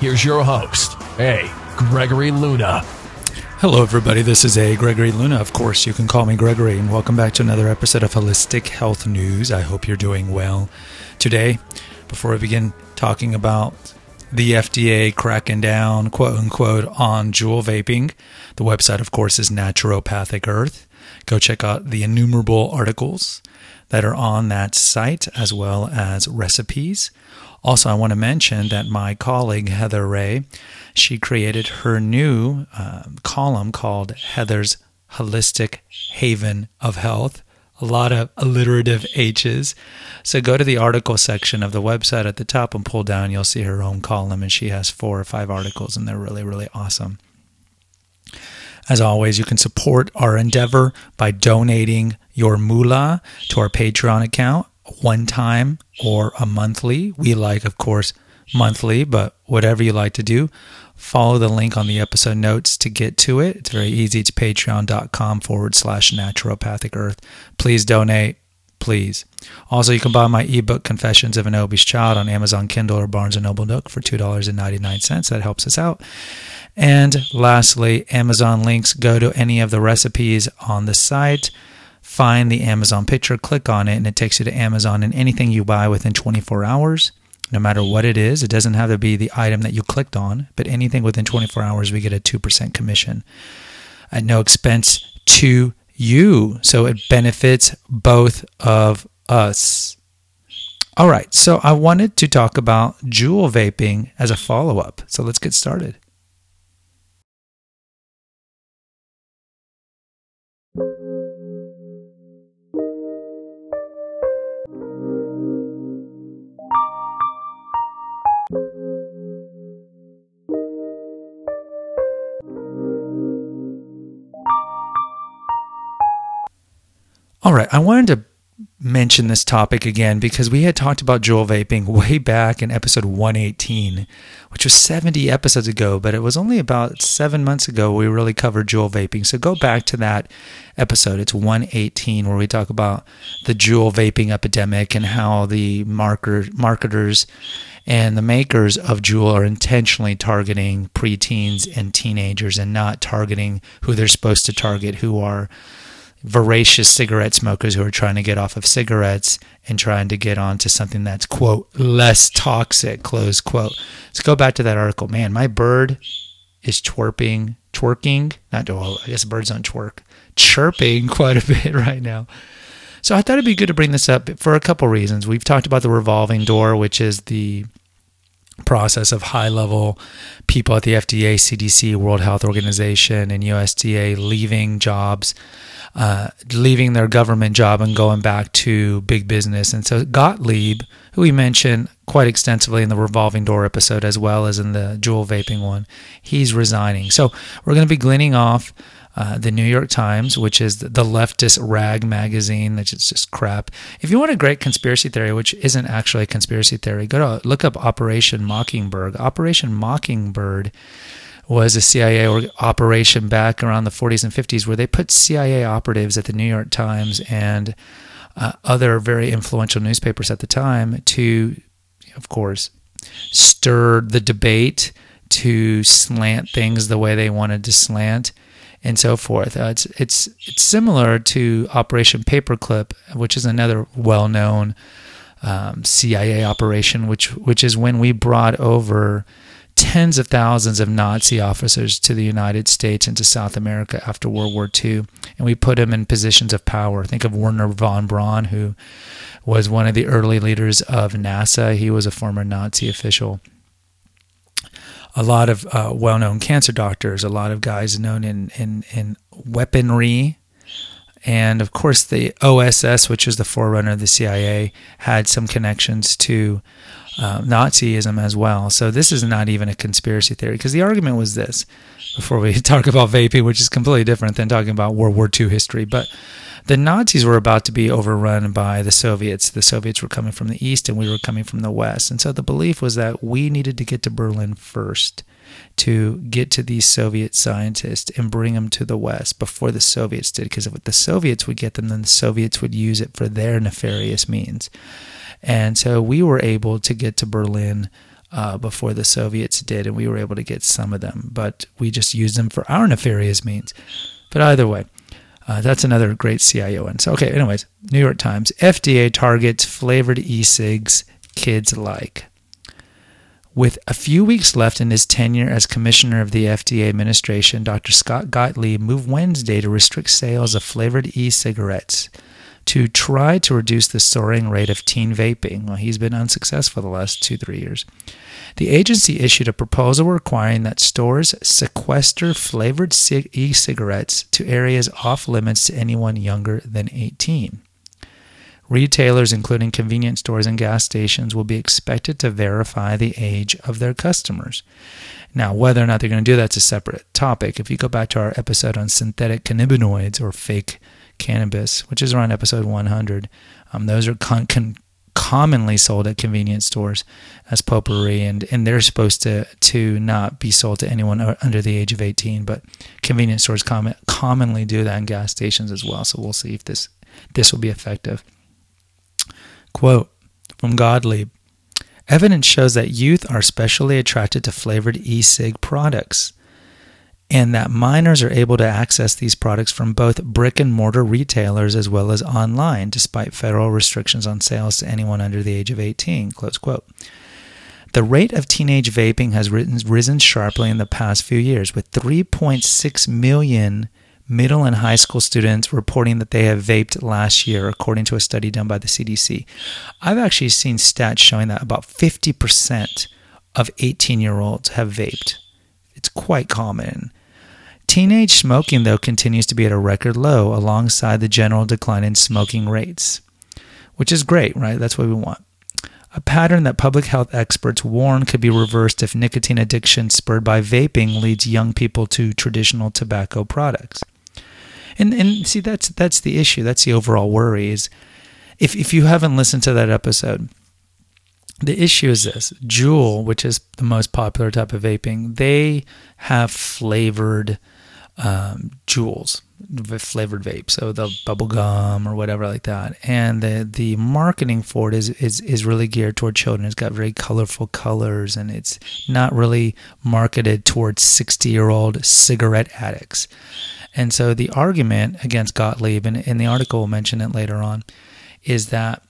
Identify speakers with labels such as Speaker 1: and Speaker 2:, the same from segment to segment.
Speaker 1: Here's your host, A. Gregory Luna.
Speaker 2: Hello, everybody. This is A. Gregory Luna. Of course, you can call me Gregory, and welcome back to another episode of Holistic Health News. I hope you're doing well. Today, before we begin talking about the FDA cracking down, quote unquote, on Juul vaping, the website, of course, is Naturopathic Earth. Go check out the innumerable articles that are on that site, as well as recipes. Also, I want to mention that my colleague Heather Ray, she created her new uh, column called Heather's Holistic Haven of Health. A lot of alliterative H's. So go to the article section of the website at the top and pull down. You'll see her own column, and she has four or five articles, and they're really, really awesome. As always, you can support our endeavor by donating your moolah to our Patreon account one time or a monthly. We like, of course, monthly, but whatever you like to do, follow the link on the episode notes to get to it. It's very easy. It's patreon.com forward slash naturopathic earth. Please donate. Please. Also, you can buy my ebook Confessions of an Obese Child on Amazon Kindle or Barnes & Noble Nook for $2.99. That helps us out. And lastly, Amazon links go to any of the recipes on the site find the Amazon picture, click on it, and it takes you to Amazon. And anything you buy within 24 hours, no matter what it is, it doesn't have to be the item that you clicked on, but anything within 24 hours, we get a 2% commission at no expense to you. So it benefits both of us. All right, so I wanted to talk about Juul vaping as a follow up. So let's get started. All right, I wanted to mention this topic again because we had talked about Juul vaping way back in episode 118, which was 70 episodes ago, but it was only about seven months ago we really covered Juul vaping. So go back to that episode. It's 118 where we talk about the Juul vaping epidemic and how the marker, marketers and the makers of Juul are intentionally targeting preteens and teenagers and not targeting who they're supposed to target, who are voracious cigarette smokers who are trying to get off of cigarettes and trying to get onto something that's quote less toxic close quote. Let's go back to that article. Man my bird is twerping twerking not well i guess birds don't twerk chirping quite a bit right now. So i thought it'd be good to bring this up for a couple reasons. We've talked about the revolving door which is the process of high level people at the FDA, CDC, World Health Organization, and USDA leaving jobs uh, leaving their government job and going back to big business. And so Gottlieb, who we mentioned quite extensively in the revolving door episode as well as in the Juul vaping one, he's resigning. So we're going to be gleaning off. Uh, the New York Times, which is the leftist rag magazine, that's just crap. If you want a great conspiracy theory, which isn't actually a conspiracy theory, go to look up Operation Mockingbird. Operation Mockingbird was a CIA operation back around the 40s and 50s where they put CIA operatives at the New York Times and uh, other very influential newspapers at the time to, of course, stir the debate, to slant things the way they wanted to slant, and so forth. Uh, it's it's it's similar to Operation Paperclip, which is another well-known um, CIA operation, which which is when we brought over tens of thousands of Nazi officers to the United States and to South America after World War II, and we put them in positions of power. Think of Wernher von Braun, who was one of the early leaders of NASA. He was a former Nazi official. A lot of uh, well-known cancer doctors, a lot of guys known in in, in weaponry, and of course the OSS, which was the forerunner of the CIA, had some connections to uh, Nazism as well. So this is not even a conspiracy theory because the argument was this before we talk about vaping, which is completely different than talking about World War II history. But the Nazis were about to be overrun by the Soviets. The Soviets were coming from the east and we were coming from the west. And so the belief was that we needed to get to Berlin first to get to these Soviet scientists and bring them to the West before the Soviets did. Because if the Soviets would get them, then the Soviets would use it for their nefarious means. And so we were able to get to Berlin uh, before the Soviets did, and we were able to get some of them, but we just used them for our nefarious means. But either way, uh, that's another great CIO one. So, okay, anyways, New York Times FDA targets flavored e cigs kids like. With a few weeks left in his tenure as commissioner of the FDA administration, Dr. Scott Gottlieb moved Wednesday to restrict sales of flavored e cigarettes to try to reduce the soaring rate of teen vaping. Well, he's been unsuccessful the last two, three years. The agency issued a proposal requiring that stores sequester flavored e cigarettes to areas off limits to anyone younger than 18. Retailers, including convenience stores and gas stations, will be expected to verify the age of their customers. Now, whether or not they're going to do that's a separate topic. If you go back to our episode on synthetic cannabinoids or fake cannabis, which is around episode 100. Um, those are con- con- commonly sold at convenience stores as potpourri, and, and they're supposed to, to not be sold to anyone under the age of 18. But convenience stores com- commonly do that in gas stations as well. So we'll see if this this will be effective. Quote from Gottlieb Evidence shows that youth are especially attracted to flavored e cig products and that minors are able to access these products from both brick and mortar retailers as well as online, despite federal restrictions on sales to anyone under the age of 18. Close quote. The rate of teenage vaping has risen sharply in the past few years, with 3.6 million middle and high school students reporting that they have vaped last year, according to a study done by the CDC. I've actually seen stats showing that about 50% of 18 year olds have vaped. It's quite common. Teenage smoking, though, continues to be at a record low alongside the general decline in smoking rates, which is great, right? That's what we want. A pattern that public health experts warn could be reversed if nicotine addiction spurred by vaping leads young people to traditional tobacco products. And and see that's that's the issue. That's the overall worry is if if you haven't listened to that episode, the issue is this Juul, which is the most popular type of vaping, they have flavored um, Juuls, flavored vape, so the bubble gum or whatever like that. And the the marketing for it is is is really geared toward children. It's got very colorful colors, and it's not really marketed towards sixty year old cigarette addicts. And so the argument against Gottlieb, and in the article we'll mention it later on, is that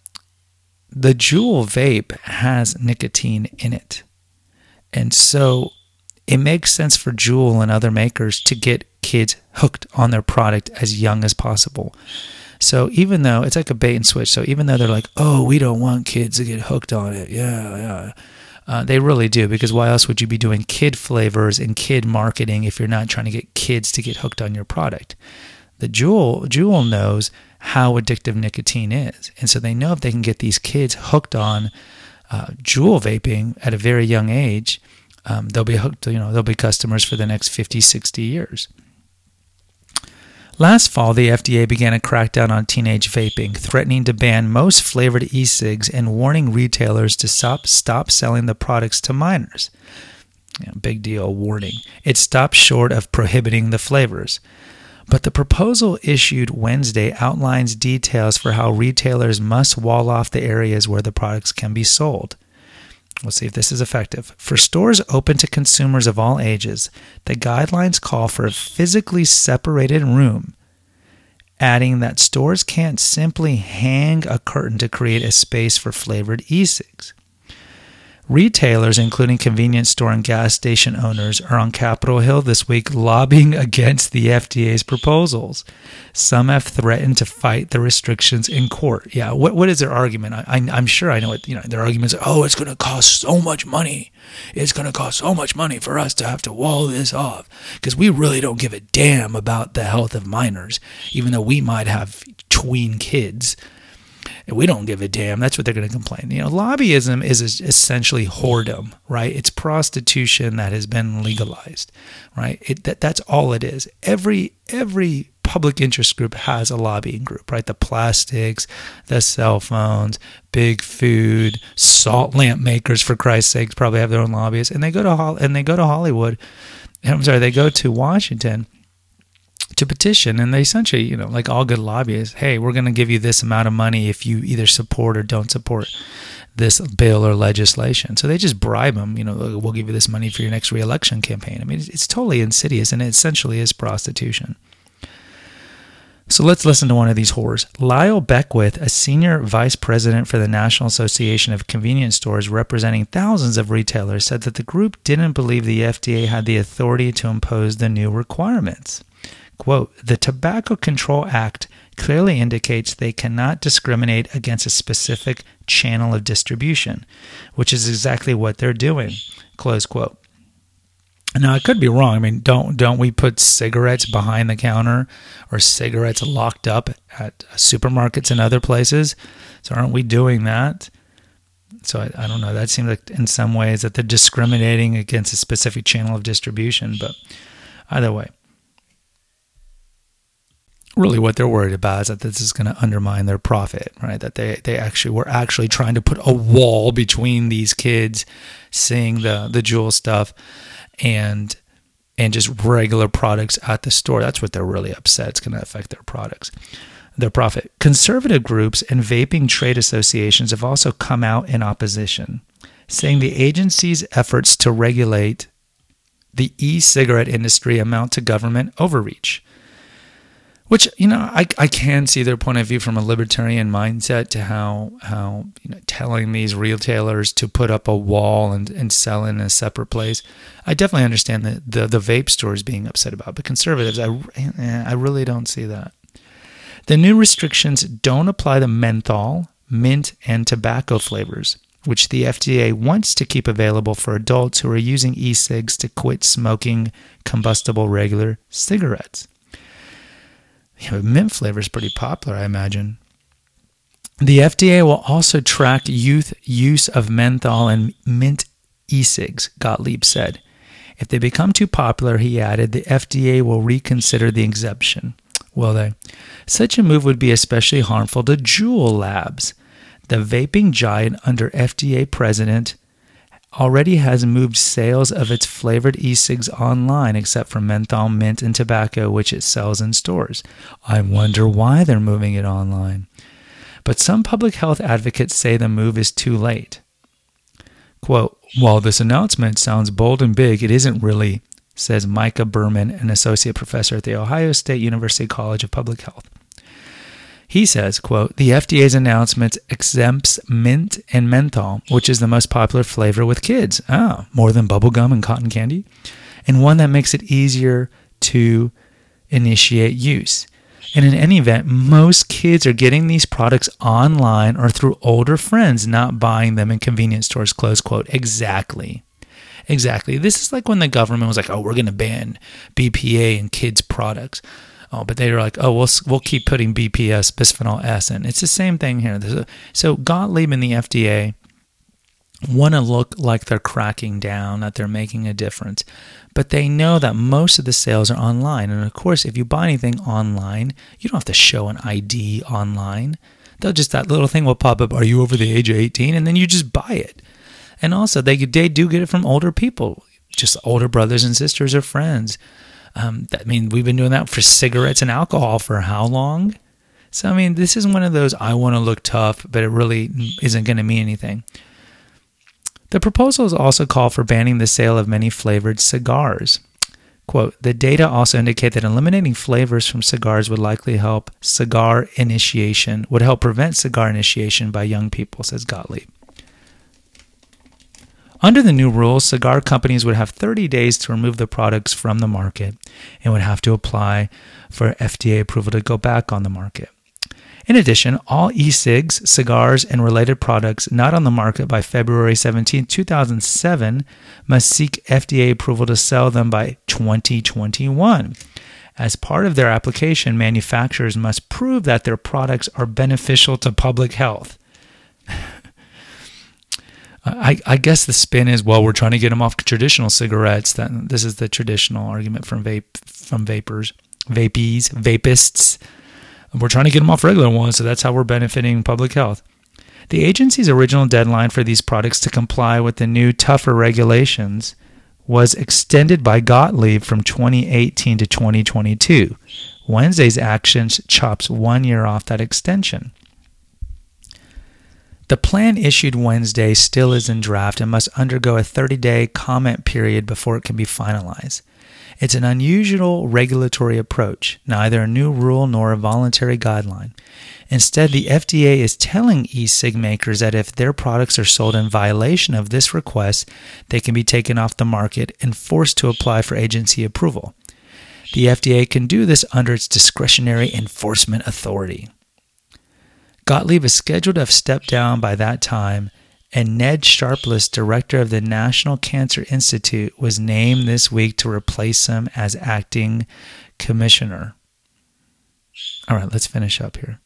Speaker 2: the Juul vape has nicotine in it. And so it makes sense for Juul and other makers to get kids hooked on their product as young as possible. So even though it's like a bait and switch, so even though they're like, oh, we don't want kids to get hooked on it, yeah, yeah, uh, they really do because why else would you be doing kid flavors and kid marketing if you're not trying to get kids to get hooked on your product? The Juul Juul knows how addictive nicotine is, and so they know if they can get these kids hooked on uh, Juul vaping at a very young age, um, they'll be hooked. You know, they'll be customers for the next 50, 60 years. Last fall, the FDA began a crackdown on teenage vaping, threatening to ban most flavored e cigs and warning retailers to stop, stop selling the products to minors. Yeah, big deal, warning. It stopped short of prohibiting the flavors. But the proposal issued Wednesday outlines details for how retailers must wall off the areas where the products can be sold. We'll see if this is effective. For stores open to consumers of all ages, the guidelines call for a physically separated room, adding that stores can't simply hang a curtain to create a space for flavored e cigs. Retailers, including convenience store and gas station owners, are on Capitol Hill this week lobbying against the FDA's proposals. Some have threatened to fight the restrictions in court. Yeah, what what is their argument? I, am sure I know what you know. Their argument is, oh, it's going to cost so much money. It's going to cost so much money for us to have to wall this off because we really don't give a damn about the health of minors, even though we might have tween kids. We don't give a damn. That's what they're going to complain. You know, lobbyism is essentially whoredom, right? It's prostitution that has been legalized, right? It, that, that's all it is. Every every public interest group has a lobbying group, right? The plastics, the cell phones, big food, salt lamp makers, for Christ's sakes, probably have their own lobbyists, and they go to and they go to Hollywood. I'm sorry, they go to Washington to petition and they essentially you know like all good lobbyists hey we're going to give you this amount of money if you either support or don't support this bill or legislation so they just bribe them you know we'll give you this money for your next reelection campaign i mean it's, it's totally insidious and it essentially is prostitution so let's listen to one of these whores. Lyle Beckwith, a senior vice president for the National Association of Convenience Stores representing thousands of retailers, said that the group didn't believe the FDA had the authority to impose the new requirements. Quote, the Tobacco Control Act clearly indicates they cannot discriminate against a specific channel of distribution, which is exactly what they're doing. Close quote. Now I could be wrong. I mean, don't don't we put cigarettes behind the counter or cigarettes locked up at supermarkets and other places? So aren't we doing that? So I, I don't know. That seems like in some ways that they're discriminating against a specific channel of distribution. But either way, really what they're worried about is that this is going to undermine their profit, right? That they, they actually were actually trying to put a wall between these kids seeing the the Juul stuff and and just regular products at the store. That's what they're really upset. It's going to affect their products, their profit. Conservative groups and vaping trade associations have also come out in opposition, saying the agency's efforts to regulate the e cigarette industry amount to government overreach. Which you know, I, I can see their point of view from a libertarian mindset to how how you know telling these retailers to put up a wall and, and sell in a separate place. I definitely understand the, the the vape stores being upset about, but conservatives, I eh, I really don't see that. The new restrictions don't apply to menthol, mint, and tobacco flavors, which the FDA wants to keep available for adults who are using e-cigs to quit smoking combustible regular cigarettes. You know, mint flavor is pretty popular, I imagine. The FDA will also track youth use of menthol and mint e-cigs, Gottlieb said. If they become too popular, he added, the FDA will reconsider the exemption. Will they? Such a move would be especially harmful to Juul Labs, the vaping giant under FDA president already has moved sales of its flavored e-cigs online except for menthol, mint, and tobacco, which it sells in stores. I wonder why they're moving it online. But some public health advocates say the move is too late. Quote, while this announcement sounds bold and big, it isn't really, says Micah Berman, an associate professor at the Ohio State University College of Public Health. He says, quote, the FDA's announcement exempts mint and menthol, which is the most popular flavor with kids. Ah, more than bubblegum and cotton candy. And one that makes it easier to initiate use. And in any event, most kids are getting these products online or through older friends, not buying them in convenience stores, close quote. Exactly. Exactly. This is like when the government was like, oh, we're going to ban BPA in kids' products. Oh, but they were like, oh, we'll we'll keep putting BPS, bisphenol S, in. It's the same thing here. A, so Gottlieb and the FDA want to look like they're cracking down, that they're making a difference, but they know that most of the sales are online. And of course, if you buy anything online, you don't have to show an ID online. They'll just that little thing will pop up. Are you over the age of 18? And then you just buy it. And also, they they do get it from older people, just older brothers and sisters or friends. Um, I mean, we've been doing that for cigarettes and alcohol for how long? So, I mean, this is one of those I want to look tough, but it really isn't going to mean anything. The proposals also call for banning the sale of many flavored cigars. Quote, the data also indicate that eliminating flavors from cigars would likely help cigar initiation, would help prevent cigar initiation by young people, says Gottlieb. Under the new rules, cigar companies would have 30 days to remove the products from the market and would have to apply for FDA approval to go back on the market. In addition, all e cigs, cigars, and related products not on the market by February 17, 2007 must seek FDA approval to sell them by 2021. As part of their application, manufacturers must prove that their products are beneficial to public health. I, I, guess the spin is well, we're trying to get them off traditional cigarettes. That this is the traditional argument from vape from vapors, vapies, vapists. We're trying to get them off regular ones, so that's how we're benefiting public health. The agency's original deadline for these products to comply with the new tougher regulations was extended by Gottlieb from 2018 to 2022. Wednesday's actions chops one year off that extension. The plan issued Wednesday still is in draft and must undergo a 30 day comment period before it can be finalized. It's an unusual regulatory approach, neither a new rule nor a voluntary guideline. Instead, the FDA is telling e cig makers that if their products are sold in violation of this request, they can be taken off the market and forced to apply for agency approval. The FDA can do this under its discretionary enforcement authority. Gottlieb is scheduled to have stepped down by that time, and Ned Sharpless, director of the National Cancer Institute, was named this week to replace him as acting commissioner. All right, let's finish up here.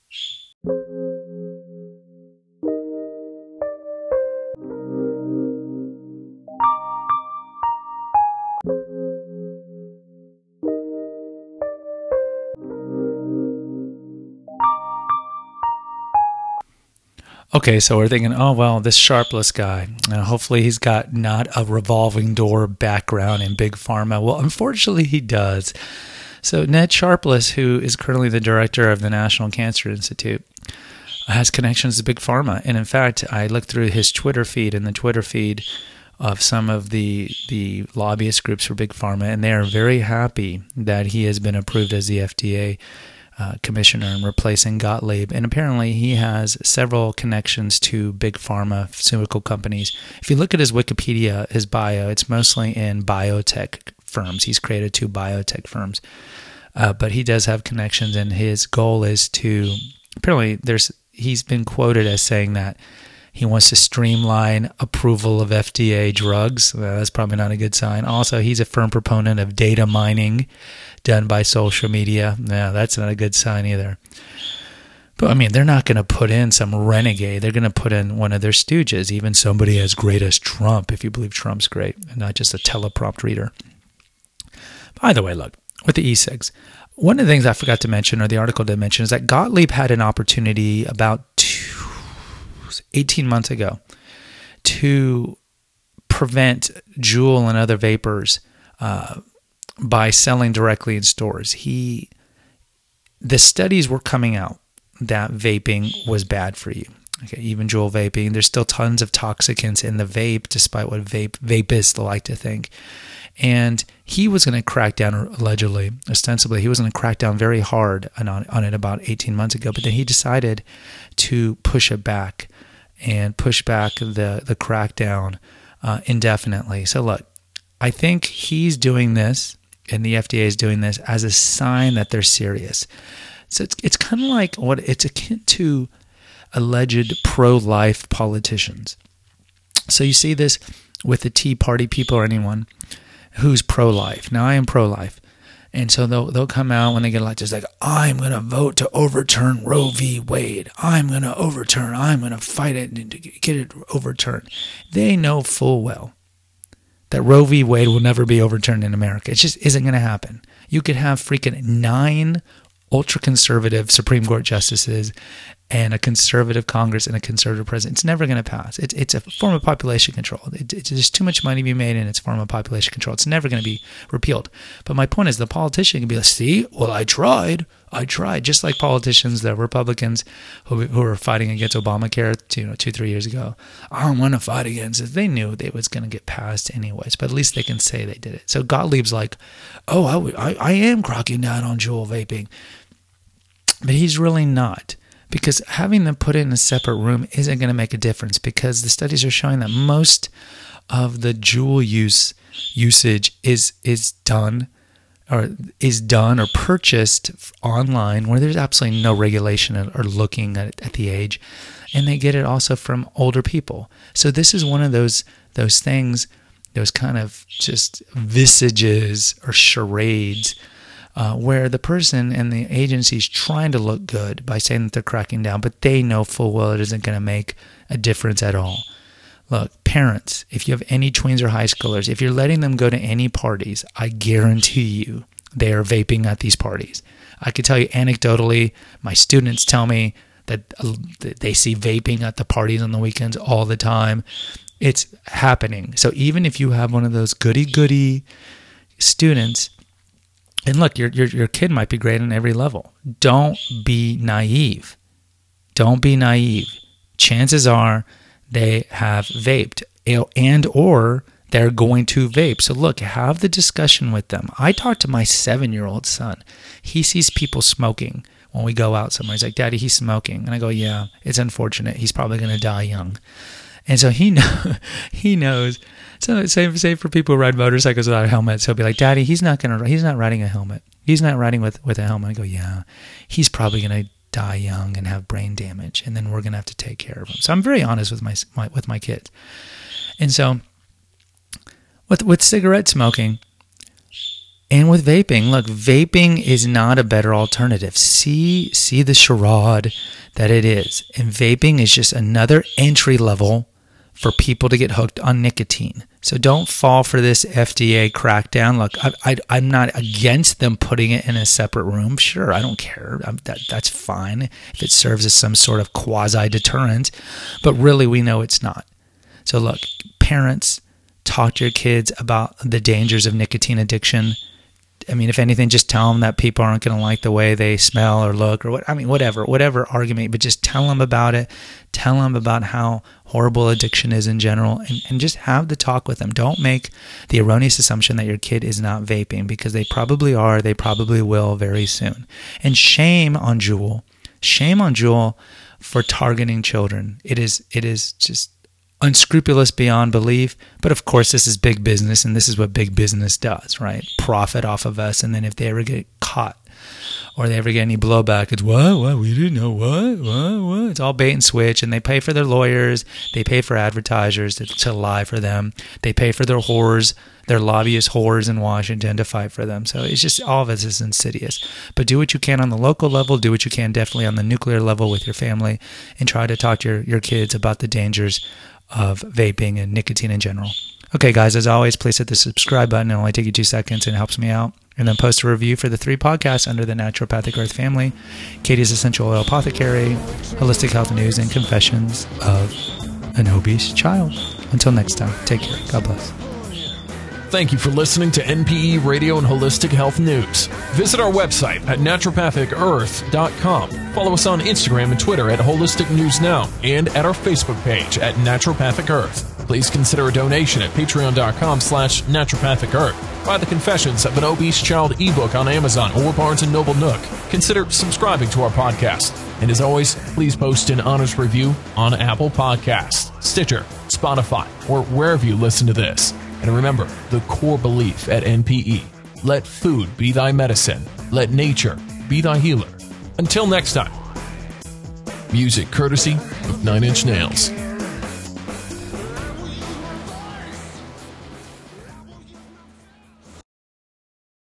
Speaker 2: Okay, so we're thinking, oh well, this Sharpless guy. Uh, hopefully, he's got not a revolving door background in big pharma. Well, unfortunately, he does. So Ned Sharpless, who is currently the director of the National Cancer Institute, has connections to big pharma. And in fact, I looked through his Twitter feed and the Twitter feed of some of the the lobbyist groups for big pharma, and they are very happy that he has been approved as the FDA uh, commissioner and replacing Gottlieb. And apparently, he has several connections to big pharma pharmaceutical companies. If you look at his Wikipedia, his bio, it's mostly in biotech firms. He's created two biotech firms, uh, but he does have connections, and his goal is to. Apparently, there's he's been quoted as saying that he wants to streamline approval of FDA drugs. Well, that's probably not a good sign. Also, he's a firm proponent of data mining done by social media. No, that's not a good sign either. But I mean, they're not going to put in some renegade. They're going to put in one of their stooges, even somebody as great as Trump, if you believe Trump's great, and not just a teleprompt reader. By the way, look, with the e-cigs, one of the things I forgot to mention, or the article did mention, is that Gottlieb had an opportunity about two, 18 months ago to prevent Juul and other vapors uh, by selling directly in stores. He the studies were coming out that vaping was bad for you. Okay, even Juul vaping, there's still tons of toxicants in the vape, despite what vape vapists like to think. And he was going to crack down, allegedly, ostensibly, he was going to crack down very hard on, on it about 18 months ago. But then he decided to push it back and push back the the crackdown uh, indefinitely. So look, I think he's doing this and the FDA is doing this as a sign that they're serious. So it's it's kind of like what it's akin to alleged pro-life politicians. So you see this with the Tea Party people or anyone who's pro-life. Now I am pro-life. And so they'll they'll come out when they get elected, it's like I'm going to vote to overturn Roe v. Wade. I'm going to overturn. I'm going to fight it and get it overturned. They know full well that Roe v. Wade will never be overturned in America. It just isn't going to happen. You could have freaking nine ultra conservative Supreme Court justices and a conservative Congress and a conservative president. It's never going to pass. It's, it's a form of population control. It, it's just too much money to be made in its form of population control. It's never going to be repealed. But my point is, the politician can be like, see, well, I tried. I tried, just like politicians, the Republicans who, who were fighting against Obamacare, you know, two three years ago. I don't want to fight against it. They knew it was going to get passed anyways, but at least they can say they did it. So Gottlieb's like, oh, I, I, I am cracking down on Juul vaping, but he's really not because having them put in a separate room isn't going to make a difference because the studies are showing that most of the Juul use usage is is done or is done or purchased online where there's absolutely no regulation or looking at, at the age and they get it also from older people. So this is one of those those things those kind of just visages or charades uh, where the person and the agency is trying to look good by saying that they're cracking down, but they know full well it isn't going to make a difference at all. Look, parents, if you have any tweens or high schoolers, if you're letting them go to any parties, I guarantee you they are vaping at these parties. I can tell you anecdotally, my students tell me that uh, they see vaping at the parties on the weekends all the time. It's happening. So even if you have one of those goody goody students, and look, your, your, your kid might be great on every level. Don't be naive. Don't be naive. Chances are they have vaped and or they're going to vape. So look, have the discussion with them. I talk to my 7-year-old son. He sees people smoking when we go out somewhere. He's like, "Daddy, he's smoking." And I go, "Yeah, it's unfortunate. He's probably going to die young." And so he know, he knows so same same for people who ride motorcycles without helmets. He'll be like, "Daddy, he's not gonna. He's not riding a helmet. He's not riding with with a helmet." I go, "Yeah, he's probably gonna die young and have brain damage, and then we're gonna have to take care of him." So I'm very honest with my, my with my kids, and so with with cigarette smoking and with vaping, look, vaping is not a better alternative. See see the charade that it is, and vaping is just another entry level for people to get hooked on nicotine. So don't fall for this FDA crackdown. Look, I, am not against them putting it in a separate room. Sure, I don't care. That, that's fine if it serves as some sort of quasi deterrent. But really, we know it's not. So look, parents, talk to your kids about the dangers of nicotine addiction. I mean, if anything, just tell them that people aren't going to like the way they smell or look or what. I mean, whatever, whatever argument, but just tell them about it. Tell them about how horrible addiction is in general and, and just have the talk with them. Don't make the erroneous assumption that your kid is not vaping because they probably are. They probably will very soon. And shame on Juul. Shame on Juul for targeting children. It is it is just unscrupulous beyond belief. But of course, this is big business, and this is what big business does, right? Mm-hmm. Profit off of us, and then if they ever get caught or they ever get any blowback, it's what, what, we didn't know what, what, what. It's all bait and switch, and they pay for their lawyers, they pay for advertisers to, to lie for them, they pay for their whores, their lobbyist whores in Washington to fight for them. So it's just all of this is insidious. But do what you can on the local level, do what you can definitely on the nuclear level with your family, and try to talk to your, your kids about the dangers of vaping and nicotine in general. Okay, guys, as always, please hit the subscribe button. It'll only take you two seconds and it helps me out. And then post a review for the three podcasts under the Naturopathic Earth family Katie's Essential Oil Apothecary, Holistic Health News, and Confessions of an Obese Child. Until next time, take care. God bless.
Speaker 1: Thank you for listening to NPE Radio and Holistic Health News. Visit our website at naturopathicearth.com. Follow us on Instagram and Twitter at Holistic News Now and at our Facebook page at Naturopathic Earth. Please consider a donation at patreon.com slash naturopathic earth. Buy the Confessions of an Obese Child ebook on Amazon or Barnes & Noble Nook. Consider subscribing to our podcast. And as always, please post an honest review on Apple Podcasts, Stitcher, Spotify, or wherever you listen to this. And remember the core belief at NPE let food be thy medicine, let nature be thy healer. Until next time. Music courtesy of Nine Inch Nails.